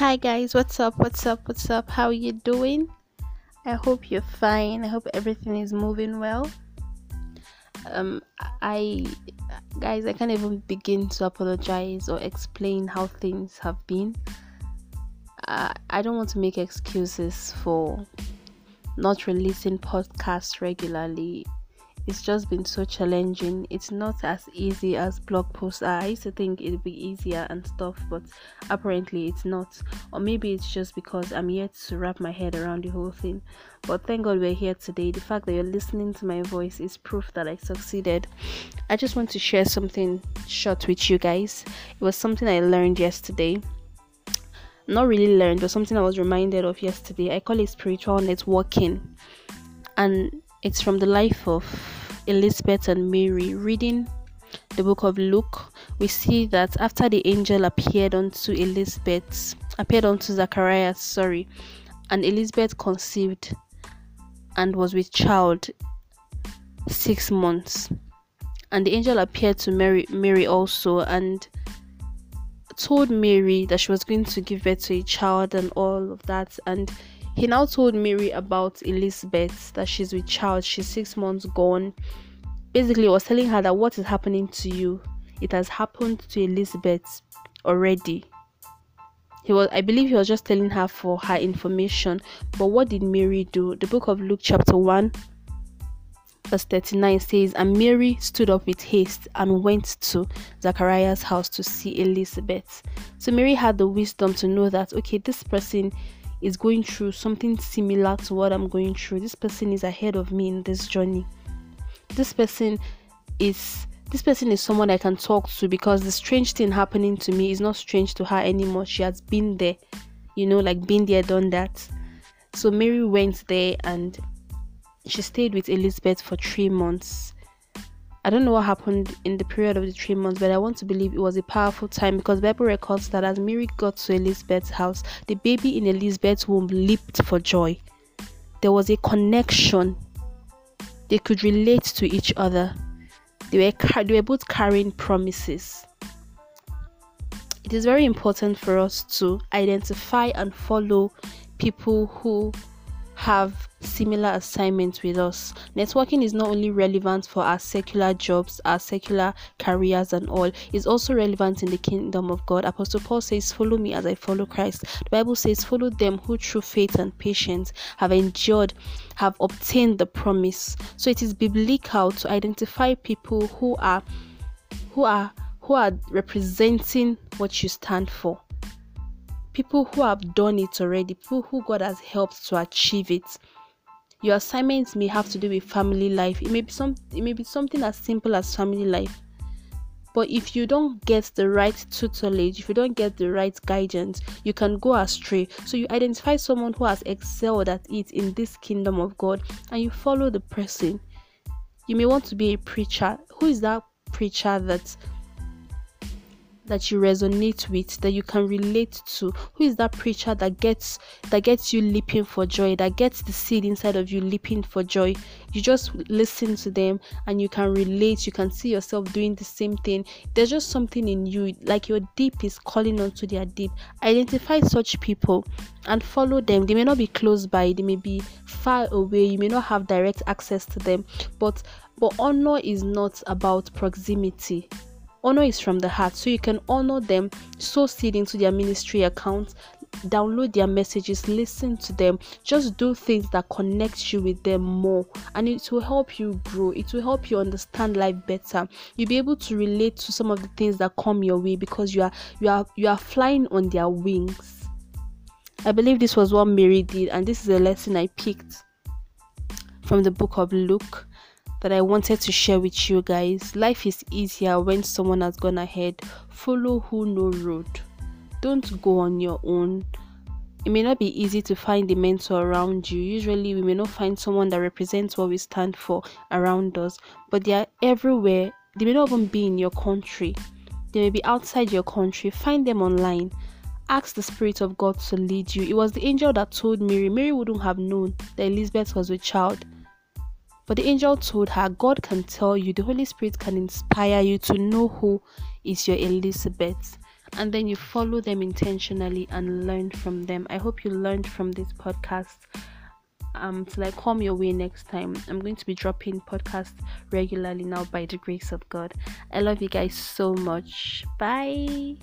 Hi guys, what's up? What's up? What's up? How are you doing? I hope you're fine. I hope everything is moving well. Um I guys, I can't even begin to apologize or explain how things have been. Uh, I don't want to make excuses for not releasing podcasts regularly it's just been so challenging. It's not as easy as blog posts are. I used to think it'd be easier and stuff, but apparently it's not. Or maybe it's just because I'm yet to wrap my head around the whole thing. But thank God we're here today. The fact that you're listening to my voice is proof that I succeeded. I just want to share something short with you guys. It was something I learned yesterday not really learned, but something I was reminded of yesterday. I call it spiritual networking. And it's from the life of Elizabeth and Mary. Reading the book of Luke, we see that after the angel appeared unto Elizabeth, appeared unto Zacharias, sorry, and Elizabeth conceived and was with child six months. And the angel appeared to Mary, Mary also, and told Mary that she was going to give birth to a child and all of that. And he now told Mary about Elizabeth that she's with child, she's six months gone. Basically, was telling her that what is happening to you, it has happened to Elizabeth already. He was, I believe, he was just telling her for her information. But what did Mary do? The book of Luke, chapter 1, verse 39 says, And Mary stood up with haste and went to Zachariah's house to see Elizabeth. So Mary had the wisdom to know that, okay, this person is going through something similar to what I'm going through. This person is ahead of me in this journey. This person is this person is someone I can talk to because the strange thing happening to me is not strange to her anymore. She has been there, you know, like been there, done that. So Mary went there and she stayed with Elizabeth for three months. I don't know what happened in the period of the three months, but I want to believe it was a powerful time because Bible records that as Mary got to Elizabeth's house, the baby in Elizabeth's womb leaped for joy. There was a connection. They could relate to each other. They were they were both carrying promises. It is very important for us to identify and follow people who have similar assignments with us. Networking is not only relevant for our secular jobs, our secular careers, and all, it's also relevant in the kingdom of God. Apostle Paul says, Follow me as I follow Christ. The Bible says, Follow them who through faith and patience have endured, have obtained the promise. So it is biblical to identify people who are who are who are representing what you stand for people who have done it already, people who God has helped to achieve it. Your assignments may have to do with family life. It may be some it may be something as simple as family life. But if you don't get the right tutelage, if you don't get the right guidance, you can go astray. So you identify someone who has excelled at it in this kingdom of God and you follow the person. You may want to be a preacher. Who is that preacher that that you resonate with that you can relate to? Who is that preacher that gets that gets you leaping for joy that gets the seed inside of you leaping for joy? You just listen to them and you can relate. You can see yourself doing the same thing. There's just something in you like your deep is calling onto their deep. Identify such people and follow them. They may not be close by. They may be far away. You may not have direct access to them. But but honor is not about proximity honor is from the heart so you can honor them. Sow seed into their ministry accounts. Download their messages. Listen to them. Just do things that connect you with them more and it will help you grow. It will help you understand life better. You'll be able to relate to some of the things that come your way because you are you are you are flying on their wings. I believe this was what mary did and this is a lesson i picked from the book of luke that I wanted to share with you guys. Life is easier when someone has gone ahead. Follow who know road. Don't go on your own. It may not be easy to find a mentor around you. Usually, we may not find someone that represents what we stand for around us, but they are everywhere. They may not even be in your country, they may be outside your country. Find them online. Ask the Spirit of God to lead you. It was the angel that told Mary. Mary wouldn't have known that Elizabeth was with child but the angel told her, God can tell you, the Holy Spirit can inspire you to know who is your Elizabeth. and then you follow them intentionally and learn from them. I hope you learned from this podcast um to like come your way next time. I'm going to be dropping podcasts regularly now by the grace of God. I love you guys so much. Bye.